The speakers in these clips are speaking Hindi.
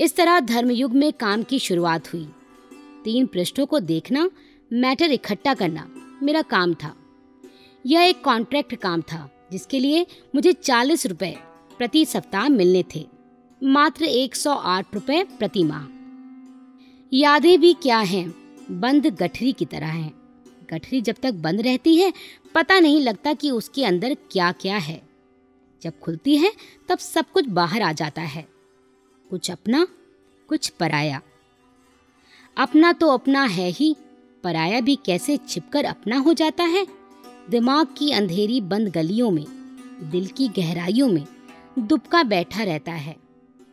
इस तरह धर्मयुग में काम की शुरुआत हुई। तीन पृष्ठों को देखना, मैटर इकट्ठा करना मेरा काम था। यह एक कॉन्ट्रैक्ट काम था, जिसके लिए मुझे चालीस रुपए प्रति सप्ताह मिलने थे। मात्र 108 रुपए प्रति माह। यादें भी क्या हैं? बंद गठरी की तरह हैं। गठरी जब तक बंद रहती है, पता नहीं लगता कि उसके अंदर क्या क्या है। जब खुलती है, तब सब कुछ बाहर आ जाता है। कुछ अपना, कुछ पराया। अपना तो अपना है ही, पराया भी कैसे छिपकर अपना हो जाता है? दिमाग की अंधेरी बंद गलियों में, दिल की गहराइयों में दुबका बैठा रहता है।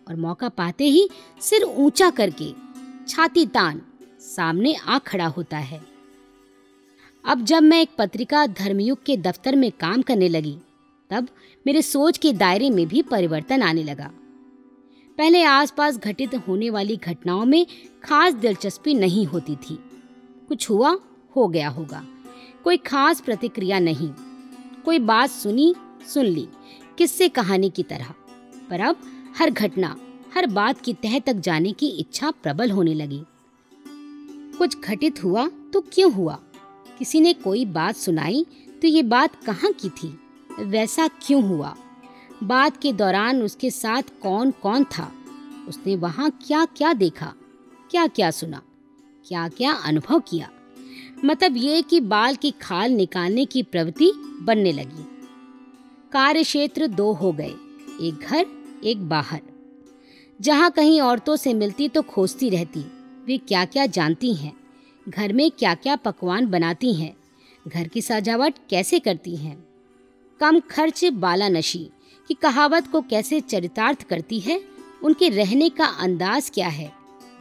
और मौका पाते ही सिर ऊँचा करके छाती तान सामने आ खड़ा होता है। अब जब मैं एक पत्रिका धर्मयुग के दफ्तर में काम करने लगी, तब मेरे सोच के दायरे में भी परिवर्तन आने लगा। पहले आसपास घटित होने वाली घटनाओं में खास दिलचस्पी नहीं होती थी। कुछ हुआ, हो गया होगा। कोई खास प्रतिक्रिया नहीं। कोई बात सुनी, सुन ली, किससे कहानी की तरह। पर अब हर घटना, हर बात की तह तक जाने की इच्छा प्रबल होने लगी। कुछ घटित हुआ तो क्यों हुआ? किसी ने कोई बात सुनाई तो ये बात कहाँ की थी? वैसा क्यों हुआ? बात के दौरान उसके साथ कौन कौन था? उसने वहाँ क्या क्या देखा क्या क्या सुना क्या क्या अनुभव किया। मतलब ये कि बाल की खाल निकालने की प्रवृत्ति बनने लगी। कार्य क्षेत्र दो हो गए, एक घर, एक बाहर। जहाँ कहीं औरतों से मिलती तो खोजती रहती, वे क्या क्या जानती हैं, घर में क्या क्या पकवान बनाती हैं, घर की सजावट कैसे करती हैं। कम खर्च बाला नशी की कहावत को कैसे चरितार्थ करती है उनके रहने का अंदाज क्या है?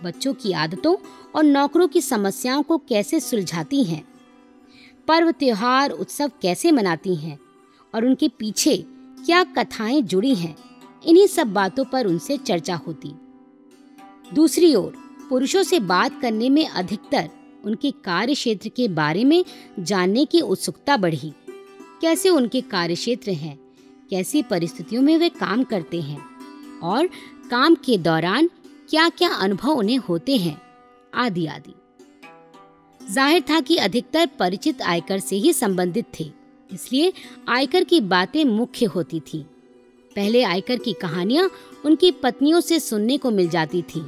बच्चों की आदतों और नौकरों की समस्याओं को कैसे सुलझाती हैं? पर्व, त्योहार, उत्सव कैसे मनाती हैं? और उनके पीछे क्या कथाएँ जुड़ी हैं? इन्हीं सब बातों पर उनसे चर्चा होती। दूसरी ओर, पुरुषों से बात करने में अधिकतर उनके कार्य क्षेत्र के बारे में जानने की उत्सुकता बढ़ी। कैसे उनके कार्य क्षेत्र हैं? कैसी परिस्थितियों में वे काम करते हैं? और काम के दौरान क्या क्या अनुभव उन्हें होते हैं? आदि आदि। ज़ाहिर था कि अधिकतर परिचित आयकर से ही संबंधित थे, इसलिए आयकर की बातें मुख्य होती थी। पहले आयकर की कहानियाँ उनकी पत्नियों से सुनने को मिल जाती थी।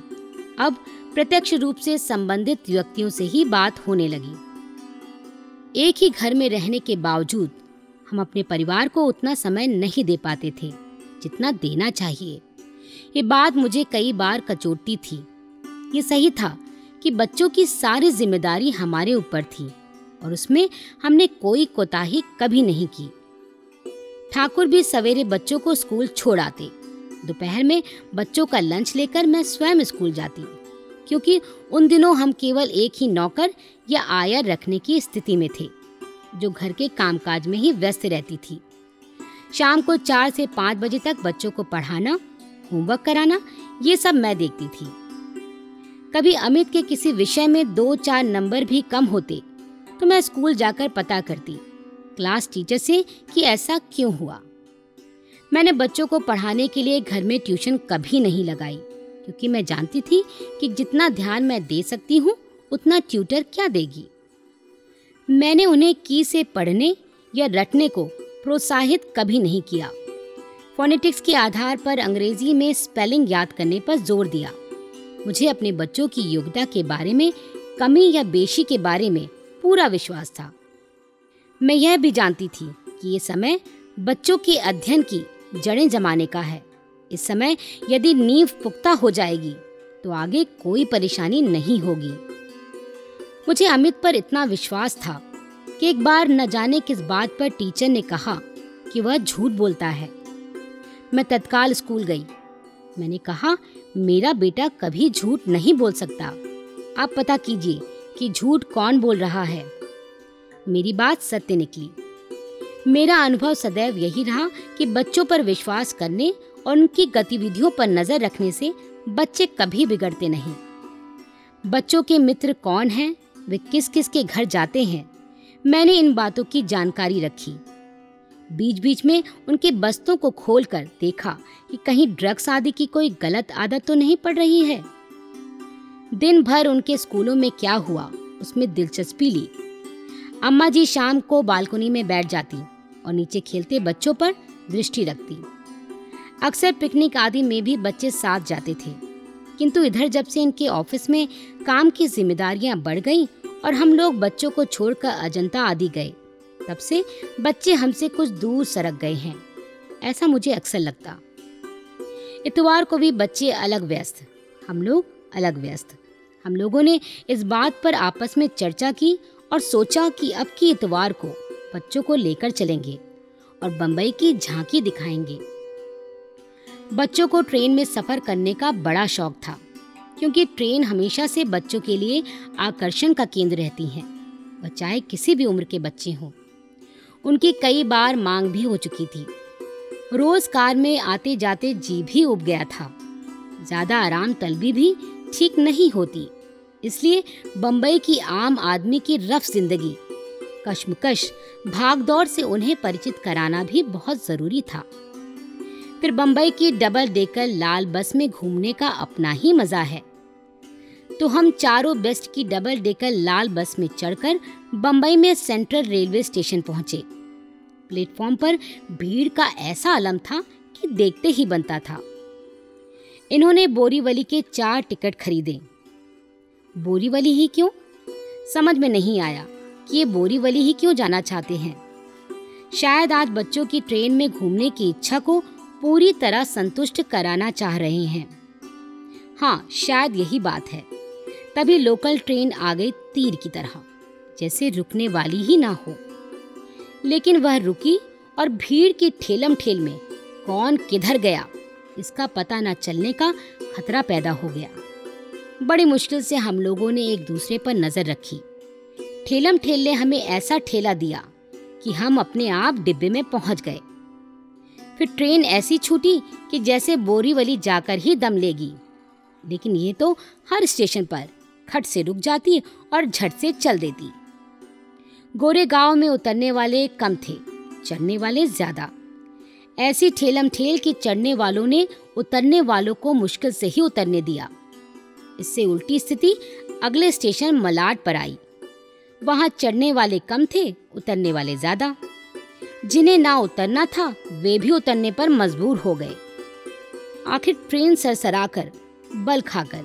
अब प्रत्यक्ष रूप से संबंधित व्यक्तियों से ही बात होने लगी। एक ही घर में रहने के बावजूद हम अपने परिवार को उतना समय नहीं दे पाते थे, जितना देना चाहिए। ये बात मुझे कई बार कचोटती थी। ये सही था कि बच्चों की सारी ज़िम्मेदारी हमारे ऊपर थी और उसमें हमने कोई कोताही कभी नहीं की। ठाकुर भी सवेरे बच्चों को स्कूल छोड़ आते। दोपहर में बच्चों का लंच लेकर मैं स्वयं स्कूल जाती, क्योंकि उन दिनों हम केवल एक ही नौकर या आयर रखने की स्थिति में थे, जो घर के कामकाज में ही व्यस्त रहती थी। शाम को चार से पाँच बजे तक बच्चों को पढ़ाना होमवर्क कराना, ये सब मैं देखती थी। कभी अमित के किसी विषय में दो चार नंबर भी कम होते तो मैं स्कूल जाकर पता करती, क्लास टीचर से कि ऐसा क्यों हुआ। मैंने बच्चों को पढ़ाने के लिए घर में ट्यूशन कभी नहीं लगाई, क्योंकि मैं जानती थी कि जितना ध्यान मैं दे सकती हूँ, उतना ट्यूटर क्या देगी। मैंने उन्हें की से पढ़ने या रटने को प्रोत्साहित कभी नहीं किया। फोनेटिक्स के आधार पर अंग्रेज़ी में स्पेलिंग याद करने पर ज़ोर दिया। मुझे अपने बच्चों की योग्यता के बारे में, कमी या बेशी के बारे में पूरा विश्वास था। मैं यह भी जानती थी कि ये समय बच्चों के अध्ययन की जड़ें जमाने का है। इस समय यदि नींव पुख्ता हो जाएगी तो आगे कोई परेशानी नहीं होगी। मुझे अमित पर इतना विश्वास था कि एक बार न जाने किस बात पर टीचर ने कहा कि वह झूठ बोलता है। मैं तत्काल स्कूल गई। मैंने कहा, मेरा बेटा कभी झूठ नहीं बोल सकता। आप पता कीजिए कि झूठ कौन बोल रहा है? मेरी बात सत्य निकली। मेरा अनुभव सदैव यही रहा कि बच्चों पर विश्वास करने और उनकी गतिविधियों पर नज़र रखने से बच्चे कभी बिगड़ते नहीं। बच्चों के मित्र कौन हैं? वे किस किस के घर जाते हैं? मैंने इन बातों की जानकारी रखी। बीच बीच में उनके बस्तों को खोलकर देखा कि कहीं ड्रग्स आदि की कोई गलत आदत तो नहीं पड़ रही है। दिन भर उनके स्कूलों में क्या हुआ, उसमें दिलचस्पी ली। अम्मा जी शाम को बालकनी में बैठ जाती और नीचे खेलते बच्चों पर दृष्टि रखती। अक्सर पिकनिक आदि में भी बच्चे साथ जाते थे। किंतु इधर जब से इनके ऑफ़िस में काम की जिम्मेदारियाँ बढ़ गईं और हम लोग बच्चों को छोड़कर अजंता आदि गए तब से बच्चे हमसे कुछ दूर सरक गए हैं। ऐसा मुझे अक्सर लगता। इतवार को भी बच्चे अलग व्यस्त, हम लोग अलग व्यस्त। हम लोगों ने इस बात पर आपस में चर्चा की और सोचा कि अब की इतवार को बच्चों को लेकर चलेंगे और बम्बई की झांकी दिखाएँगे। बच्चों को ट्रेन में सफ़र करने का बड़ा शौक था, क्योंकि ट्रेन हमेशा से बच्चों के लिए आकर्षण का केंद्र रहती हैं। वह चाहे किसी भी उम्र के बच्चे हों। उनकी कई बार मांग भी हो चुकी थी। रोज कार में आते जाते जी भी उब गया था। ज़्यादा आराम तलबी भी ठीक नहीं होती, इसलिए बम्बई की आम आदमी की रफ ज़िंदगी, कश्मकश, भागदौड़ से उन्हें परिचित कराना भी बहुत ज़रूरी था। फिर बम्बई की डबल डेकर लाल बस में घूमने का अपना ही मज़ा है। तो हम चारों बेस्ट की डबल डेकर लाल बस में चढ़कर बम्बई में सेंट्रल रेलवे स्टेशन पहुँचे। प्लेटफॉर्म पर भीड़ का ऐसा अलम था कि देखते ही बनता था। इन्होंने बोरीवली के चार टिकट खरीदे। बोरीवली ही क्यों? समझ में नहीं आया कि ये बोरीवली ही क्यों जाना चाहते हैं। शायद आज बच्चों की ट्रेन में घूमने की इच्छा को पूरी तरह संतुष्ट कराना चाह रहे हैं। हाँ शायद यही बात है। तभी लोकल ट्रेन आ गई तीर की तरह, जैसे रुकने वाली ही ना हो। लेकिन वह रुकी और भीड़ की ठेलम ठेल में कौन किधर गया, इसका पता न चलने का खतरा पैदा हो गया। बड़ी मुश्किल से हम लोगों ने एक दूसरे पर नज़र रखी। ठेलम ठेल ने हमें ऐसा ठेला दिया कि हम अपने आप डिब्बे में पहुँच गए। फिर ट्रेन ऐसी छूटी कि जैसे बोरीवली जाकर ही दम लेगी। लेकिन ये तो हर स्टेशन पर खट से रुक जाती और झट से चल देती। गोरे गाँव में उतरने वाले कम थे, चढ़ने वाले ज़्यादा। ऐसी ठेलम ठेल की चढ़ने वालों ने उतरने वालों को मुश्किल से ही उतरने दिया। इससे उल्टी स्थिति अगले स्टेशन मलाड पर आई। वहाँ चढ़ने वाले कम थे, उतरने वाले ज़्यादा। जिन्हें ना उतरना था, वे भी उतरने पर मजबूर हो गए। आखिर ट्रेन सरसराकर, बल खाकर,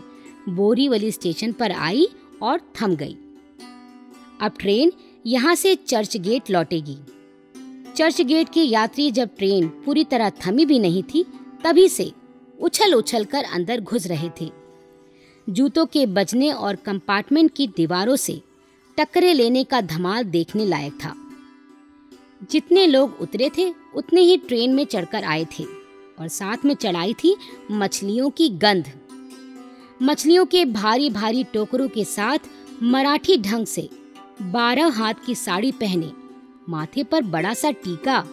बोरीवली स्टेशन पर आई और थम गई। अब ट्रेन यहाँ से चर्च गेट लौटेगी। चर्च गेट के यात्री जब ट्रेन पूरी तरह थमी भी नहीं थी, तभी से उछल उछल कर अंदर घुस रहे थे। जूतों के बजने और कंपार्टमेंट की दीवारों से टक्करे लेने का धमाल देखने लायक था। जितने लोग उतरे थे, उतने ही ट्रेन में चढ़कर आए थे और साथ में चढ़ाई थी मछलियों की गंध। मछलियों के भारी भारी टोकरों के साथ मराठी ढंग से बारह हाथ की साड़ी पहने, माथे पर बड़ा सा टीका,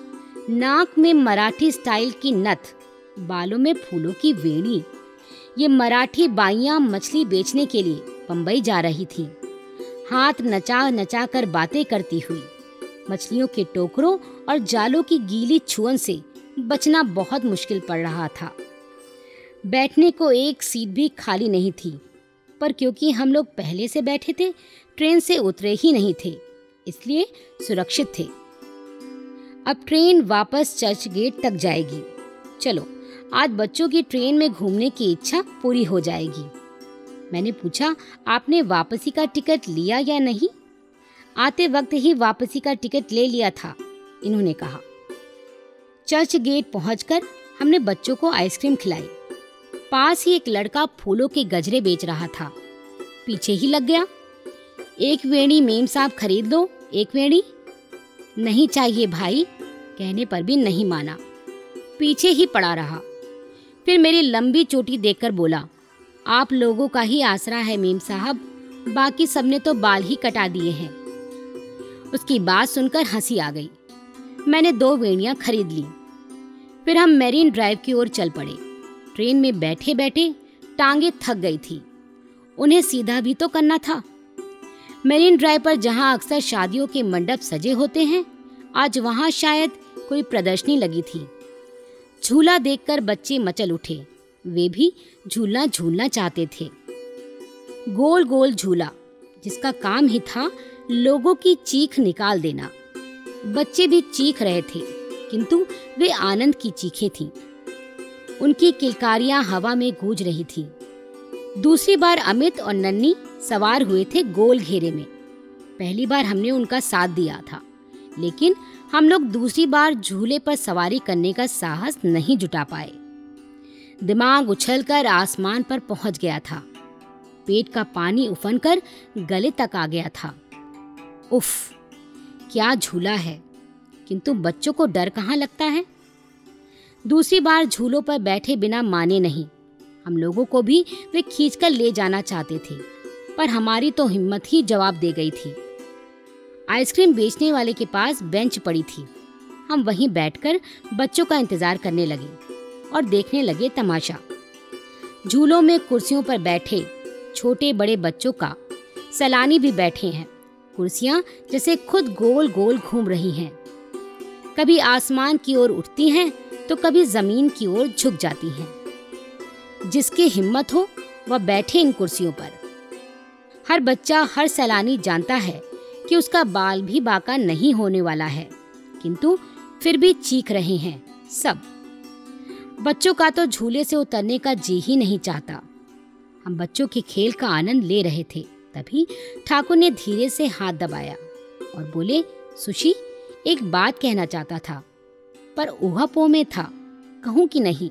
नाक में मराठी स्टाइल की नथ, बालों में फूलों की वेणी। ये मराठी बाइयाँ मछली बेचने के लिए बम्बई जा रही थी। हाथ नचा नचा कर बातें करती हुई, मछलियों के टोकरों और जालों की गीली छुअन से बचना बहुत मुश्किल पड़ रहा था। बैठने को एक सीट भी खाली नहीं थी। पर क्योंकि हम लोग पहले से बैठे थे, ट्रेन से उतरे ही नहीं थे, इसलिए सुरक्षित थे। अब ट्रेन वापस चर्च गेट तक जाएगी। चलो, आज बच्चों की ट्रेन में घूमने की इच्छा पूरी हो जाएगी। मैंने पूछा, आपने वापसी का टिकट लिया या नहीं? आते वक्त ही वापसी का टिकट ले लिया था, इन्होंने कहा। चर्च गेट पहुंचकर हमने बच्चों को आइसक्रीम खिलाई। पास ही एक लड़का फूलों के गजरे बेच रहा था। पीछे ही लग गया। एक वेणी मेम साहब खरीद लो, एक वेणी। नहीं चाहिए भाई, कहने पर भी नहीं माना। पीछे ही पड़ा रहा। फिर मेरी लंबी चोटी देखकर बोला, आप लोगों का ही आसरा है मेम साहब, बाकी सबने तो बाल ही कटा दिए हैं। उसकी बात सुनकर हँसी आ गई। मैंने दो वेणियाँ खरीद ली। फिर हम मेरीन ड्राइव की ओर चल पड़े। ट्रेन में बैठे बैठे टांगे थक गई थी। उन्हें सीधा भी तो करना था। मेरीन ड्राइव पर जहाँ अक्सर शादियों के मंडप सजे होते हैं, आज वहाँ शायद कोई प्रदर्शनी लगी थी। झूला देखकर बच्चे मचल उठे। वे भी झूलना झूलना चाहते थे। गोल गोल झूला, जिसका काम ही था लोगों की चीख निकाल देना। बच्चे भी चीख रहे थे, किंतु वे आनंद की चीखें थीं। उनकी किलकारियाँ हवा में गूंज रही थी। दूसरी बार अमित और नन्नी सवार हुए थे गोल घेरे में। पहली बार हमने उनका साथ दिया था, लेकिन हम लोग दूसरी बार झूले पर सवारी करने का साहस नहीं जुटा पाए। दिमाग उछलकर आसमान पर पहुँच गया था। पेट का पानी उफनकर गले तक आ गया था। उफ, क्या झूला है, किंतु बच्चों को डर कहाँ लगता है? दूसरी बार झूलों पर बैठे बिना माने नहीं। हम लोगों को भी वे खींचकर ले जाना चाहते थे, पर हमारी तो हिम्मत ही जवाब दे गई थी। आइसक्रीम बेचने वाले के पास बेंच पड़ी थी। हम वहीं बैठकर बच्चों का इंतज़ार करने लगे और देखने लगे तमाशा। झूलों में कुर्सियों पर बैठे छोटे बड़े बच्चों का सलानी भी बैठे हैं, कुर्सियाँ जैसे खुद गोल गोल घूम रही हैं। कभी आसमान की ओर उठती हैं तो कभी ज़मीन की ओर झुक जाती हैं। जिसकी हिम्मत हो, वह बैठे इन कुर्सियों पर। हर बच्चा, हर सैलानी जानता है कि उसका बाल भी बाका नहीं होने वाला है, किंतु फिर भी चीख रहे हैं, सब। बच्चों का तो झूले से उतरने का जी ही नहीं चाहता। हम बच्चों के खेल का आनंद ले रहे थे, तभी ठाकुर ने धीरे से हाथ दबाया और बोले, सुशी, एक बात कहना चाहता था। पर ऊहापो में था, कहूँ कि नहीं।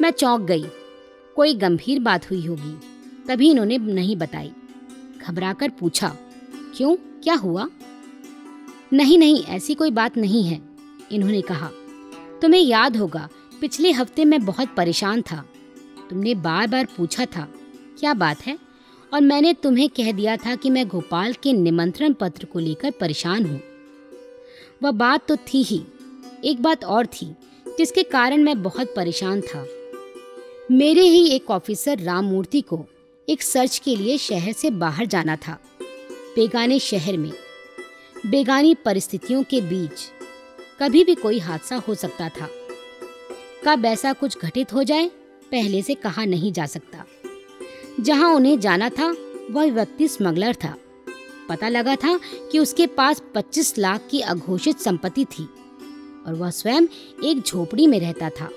मैं चौंक गई। कोई गंभीर बात हुई होगी, तभी इन्होंने नहीं बताई। घबराकर पूछा, क्यों? क्या हुआ? नहीं नहीं, ऐसी कोई बात नहीं है, इन्होंने कहा। तुम्हें याद होगा, पिछले हफ़्ते मैं बहुत परेशान था। तुमने बार बार पूछा था, क्या बात है? और मैंने तुम्हें कह दिया था कि मैं गोपाल के निमंत्रण पत्र को लेकर परेशान हूँ। वह बात तो थी ही एक बात और थी, जिसके कारण मैं बहुत परेशान था। मेरे ही एक ऑफिसर राममूर्ति को एक सर्च के लिए शहर से बाहर जाना था, बेगाने शहर में। बेगानी परिस्थितियों के बीच कभी भी कोई हादसा हो सकता था। कब ऐसा कुछ घटित हो जाए, पहले से कहा नहीं जा सकता। जहाँ उन्हें जाना था, वह व्यक्ति स्मगलर था। पता लगा था कि उसके पास 25 लाख की अघोषित संपत्ति थी। और वह स्वयं एक झोपड़ी में रहता था,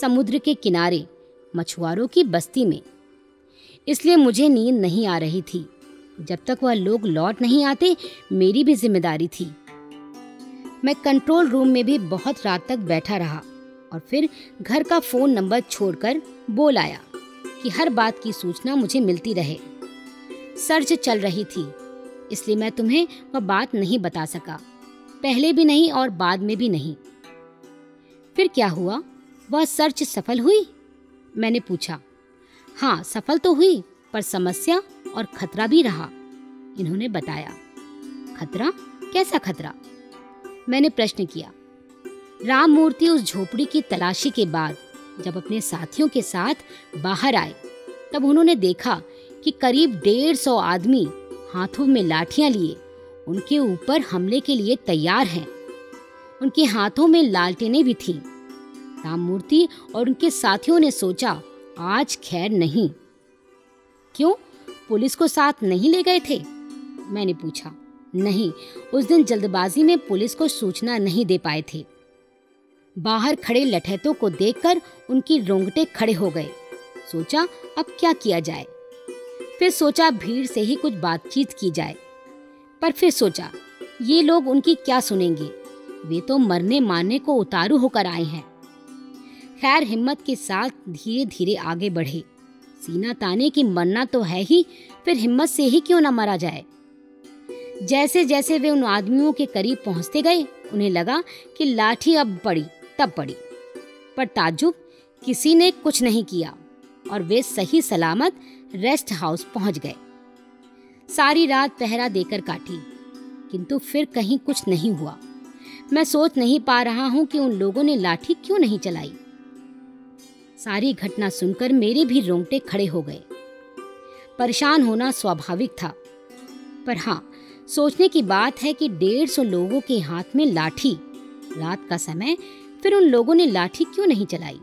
समुद्र के किनारे, मछुआरों की बस्ती में। इसलिए मुझे नींद नहीं आ रही थी। जब तक वह लोग लौट नहीं आते, मेरी भी ज़िम्मेदारी थी। मैं कंट्रोल रूम में भी बहुत रात तक बैठा रहा और फिर घर का फ़ोन नंबर छोड़कर बोल आया कि हर बात की सूचना मुझे मिलती रहे। सर्च चल रही थी, इसलिए मैं तुम्हें वह बात नहीं बता सका। पहले भी नहीं और बाद में भी नहीं। फिर क्या हुआ? वह सर्च सफल हुई? मैंने पूछा। हाँ सफल तो हुई, पर समस्या और खतरा भी रहा, इन्होंने बताया। खतरा? कैसा खतरा? मैंने प्रश्न किया। राम मूर्ति उस झोपड़ी की तलाशी के बाद, जब अपने साथियों के साथ बाहर आए, तब उन्होंने देखा कि करीब डेढ़ सौ आदमी हाथों में लाठियाँ लिए उनके ऊपर हमले के लिए तैयार हैं। उनके हाथों में लालटेनें भी थीं। राममूर्ति और उनके साथियों ने सोचा, आज खैर नहीं। क्यों? पुलिस को साथ नहीं ले गए थे? मैंने पूछा। नहीं, उस दिन जल्दबाजी में पुलिस को सूचना नहीं दे पाए थे। बाहर खड़े लठैतों को देखकर उनकी रोंगटे खड़े हो गए। सोचा, अब क्या किया जाए? फिर सोचा, भीड़ से ही कुछ बातचीत की जाए। पर फिर सोचा, ये लोग उनकी क्या सुनेंगे? वे तो मरने मारने को उतारू होकर आए हैं। खैर, हिम्मत के साथ धीरे धीरे आगे बढ़े। सीना ताने की मरना तो है ही, फिर हिम्मत से ही क्यों ना मरा जाए? जैसे जैसे वे उन आदमियों के करीब पहुँचते गए, उन्हें लगा कि लाठी अब पड़ी, तब पड़ी। पर ताजुब, किसी ने कुछ नहीं किया, और वे सही सलामत रेस्ट हाउस पहुँच गए। सारी रात पहरा देकर काटी। किंतु फिर कहीं कुछ नहीं हुआ। मैं सोच नहीं पा रहा हूँ कि उन लोगों ने लाठी क्यों नहीं चलाई। सारी घटना सुनकर मेरे भी रोंगटे खड़े हो गए। परेशान होना स्वाभाविक था। पर हाँ सोचने की बात है कि डेढ़ सौ लोगों के हाथ में लाठी। रात का समय, फिर उन लोगों ने लाठी क्यों नहीं चलाई?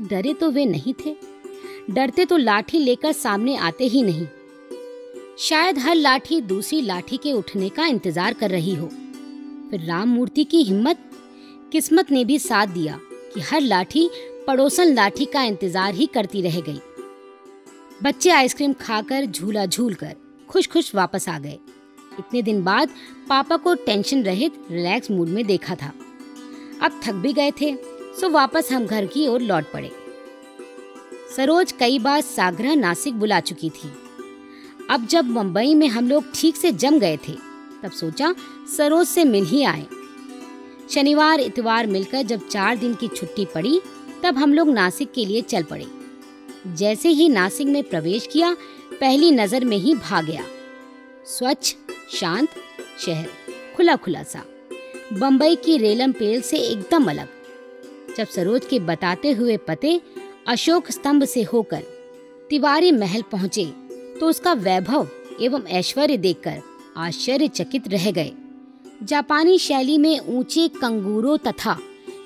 डरे तो वे नहीं थे। डरते तो लाठी लेकर सामने आते ही नहीं। शायद हर लाठी दूसरी लाठी के उठने का इंतज़ार कर रही हो। फिर राम मूर्ति की हिम्मत, किस्मत ने भी साथ दिया कि हर लाठी पड़ोसन लाठी का इंतज़ार ही करती रह गई। बच्चे आइसक्रीम खाकर झूला झूल कर खुश खुश वापस आ गए। इतने दिन बाद पापा को टेंशन रहित रिलैक्स मूड में देखा था। अब थक भी गए थे, सो वापस हम घर की ओर लौट पड़े। सरोज कई बार सागरा नासिक बुला चुकी थी। अब जब मुंबई में हम लोग ठीक से जम गए थे, तब सोचा सरोज से मिल ही आए। शनिवार, इतवार मिलकर जब चार दिन की छुट्टी पड़ी, तब हम लोग नासिक के लिए चल पड़े। जैसे ही नासिक में प्रवेश किया, पहली नज़र में ही भाग गया। स्वच्छ, शांत शहर खुला खुला सा। बम्बई की रेलम पेल से एकदम अलग। जब सरोज के बताते हुए पते, अशोक स्तंभ से होकर तिवारी महल पहुँचे तो उसका वैभव एवं ऐश्वर्य देखकर आश्चर्यचकित रह गए। जापानी शैली में ऊँचे कंगूरों तथा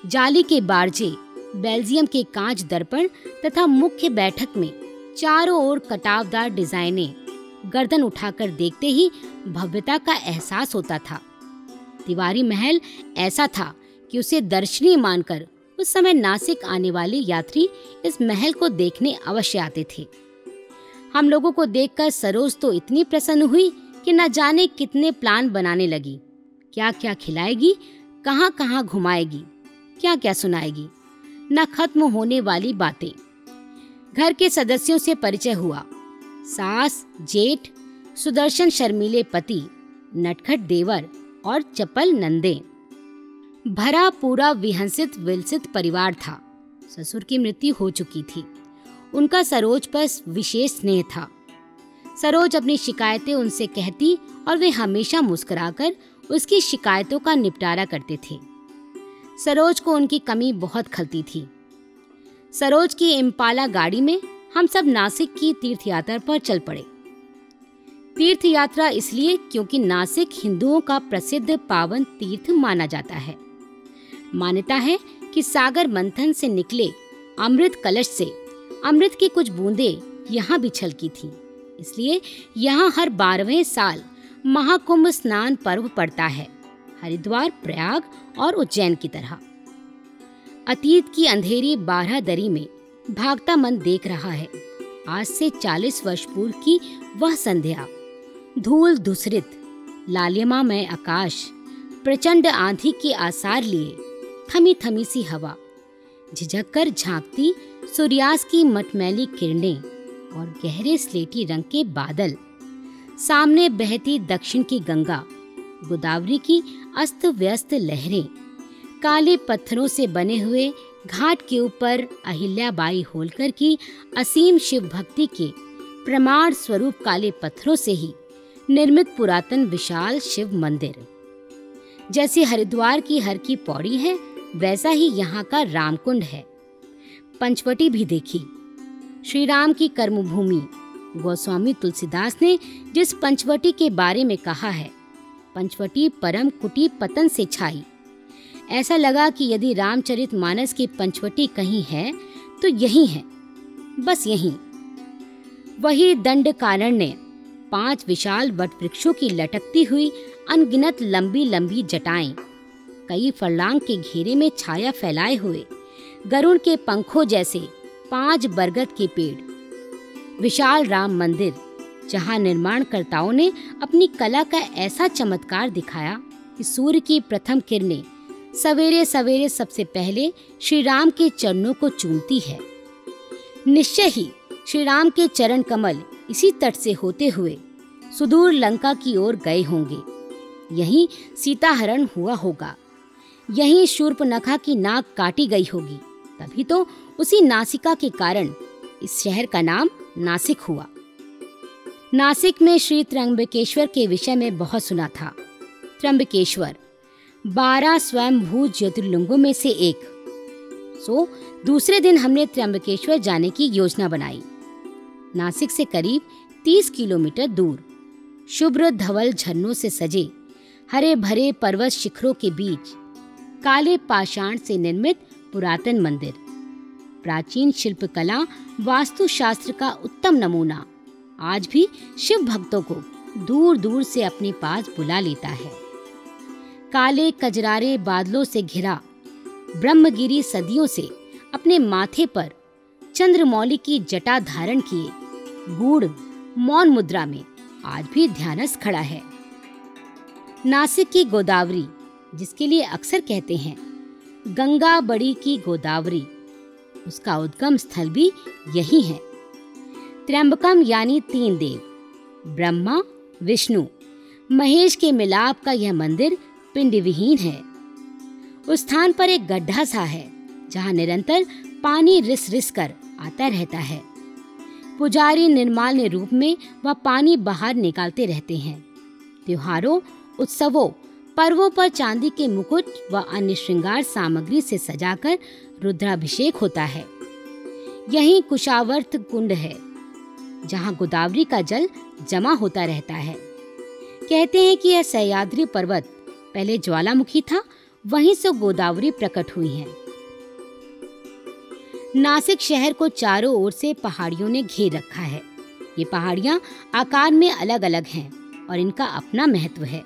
जाली के बारजे, बेल्जियम के कांच दर्पण तथा मुख्य बैठक में चारों ओर कटावदार डिजाइने गर्दन उठाकर देखते ही भव्यता का एहसास होता था। तिवारी महल ऐसा था कि उसे दर्शनीय मानकर उस समय नासिक आने वाले यात्री इस महल को देखने अवश्य आते थे। हम लोगों को देखकर सरोज तो इतनी प्रसन्न हुई कि न जाने कितने प्लान बनाने लगी। क्या क्या खिलाएगी कहाँ कहाँ घुमाएगी क्या क्या सुनाएगी, न खत्म होने वाली बातें। घर के सदस्यों से परिचय हुआ। सास, जेठ, सुदर्शन शर्मीले पति, नटखट देवर और चपल नंदे। भरा पूरा विहंसित विलसित परिवार था। ससुर की मृत्यु हो चुकी थी। उनका सरोज पर विशेष स्नेह था। सरोज अपनी शिकायतें उनसे कहती और वे हमेशा मुस्कुराकर उसकी शिकायतों का निपटारा करते थे। सरोज को उनकी कमी बहुत खलती थी। सरोज की इम्पाला गाड़ी में हम सब नासिक की तीर्थ यात्रा पर चल पड़े। तीर्थ यात्रा इसलिए क्योंकि नासिक हिंदुओं का प्रसिद्ध पावन तीर्थ माना जाता है। मान्यता है कि सागर मंथन से निकले अमृत कलश से अमृत की कुछ बूंदें यहाँ भी छलकी थी। इसलिए यहाँ हर बारहवें साल महाकुंभ स्नान पर्व पड़ता है, हरिद्वार, प्रयाग और उज्जैन की तरह। अतीत की अंधेरी बारह दरी में भागता मन देख रहा है। आज से चालीस वर्ष पूर्व की वह संध्या। धूल धुसरित लालिमा में आकाश, प्रचंड आंधी के आसार लिए थमी थमी सी हवा। झिझक कर झांकती सूर्यास्त की मटमैली किरणें और गहरे स्लेटी रंग के बादल। सामने बहती दक्षिण की गंगा, गोदावरी की अस्त व्यस्त लहरें, काले पत्थरों से बने हुए घाट के ऊपर अहिल्याबाई होलकर की असीम शिव भक्ति के प्रमाण स्वरूप काले पत्थरों से ही निर्मित पुरातन विशाल शिव मंदिर। जैसे हरिद्वार की हर की पौड़ी है वैसा ही यहाँ का रामकुंड है। पंचवटी भी देखी। श्री राम की कर्मभूमि। गोस्वामी तुलसीदास ने जिस पंचवटी के बारे में कहा है, पंचवटी परम कुटी पतन से छाई। ऐसा लगा कि यदि रामचरित मानस की पंचवटी कहीं है तो यही है। बस यही। वही दंड कारण ने पाँच विशाल वट वृक्षों की लटकती हुई अनगिनत लंबी लंबी जटाएँ। कई फरलांग के घेरे में छाया फैलाए हुए गरुण के पंखों जैसे पाँच बरगद के पेड़। विशाल राम मंदिर, जहाँ निर्माणकर्ताओं ने अपनी कला का ऐसा चमत्कार दिखाया कि सूर्य की प्रथम किरणें सवेरे सवेरे सबसे पहले श्री राम के चरणों को चूमती है। निश्चय ही श्री राम के चरण कमल इसी तट से होते हुए सुदूर लंका की ओर गए होंगे। यहीं सीताहरण हुआ होगा। यहीं शूर्पनखा की नाक काटी गई होगी। तभी तो उसी नासिका के कारण इस शहर का नाम नासिक हुआ। नासिक में श्री त्र्यंबकेश्वर के विषय में बहुत सुना था। त्र्यंबकेश्वर, बारह स्वयंभू ज्योतिर्लिंगों में से एक। सो, दूसरे दिन हमने त्र्यंबकेश्वर जाने की योजना बनाई। नासिक से करीब तीस किलोमीटर दूर, शुभ्र धवल झरनों से सजे, हरे भरे पर्वत शिखरों के बीच काले पाषाण से निर्मित पुरातन मंदिर। प्राचीन शिल्पकला, वास्तुशास्त्र का उत्तम नमूना, आज भी शिव भक्तों को दूर दूर से अपने पास बुला लेता है। काले कजरारे बादलों से घिरा, ब्रह्मगिरी सदियों से अपने माथे पर चंद्रमौली की जटा धारण किए गूढ़ मौन मुद्रा में आज भी ध्यानस खड़ा है। नासिक की गोदावरी जिसके लिए अक्सर कहते हैं, गंगा बड़ी की गोदावरी। उसका उद्गम स्थल भी यही है। त्र्यंबकम यानी तीन देव, ब्रह्मा, विष्णु। महेश के मिलाप का यह मंदिर पिंड विहीन है। उस स्थान पर एक गड्ढा सा है, जहाँ निरंतर पानी रिस रिस कर आता रहता है। पुजारी निर्माल्य रूप में वह पानी बाहर निकालते रहते हैं। त्योहारों, उत्सवों पर्वों पर चांदी के मुकुट व अन्य श्रृंगार सामग्री से सजाकर रुद्राभिषेक होता है। यही कुशावर्त कुंड है, जहाँ गोदावरी का जल जमा होता रहता है। कहते हैं कि यह सह्याद्री पर्वत पहले ज्वालामुखी था, वहीं से गोदावरी प्रकट हुई है। नासिक शहर को चारों ओर से पहाड़ियों ने घेर रखा है। ये पहाड़ियाँ आकार में अलग अलग हैं और इनका अपना महत्व है।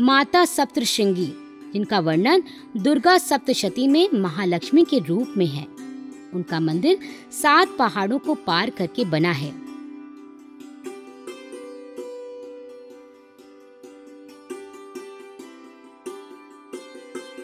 माता सप्तृशृंगी, जिनका वर्णन दुर्गा सप्तशती में महालक्ष्मी के रूप में है। उनका मंदिर सात पहाड़ों को पार करके बना है।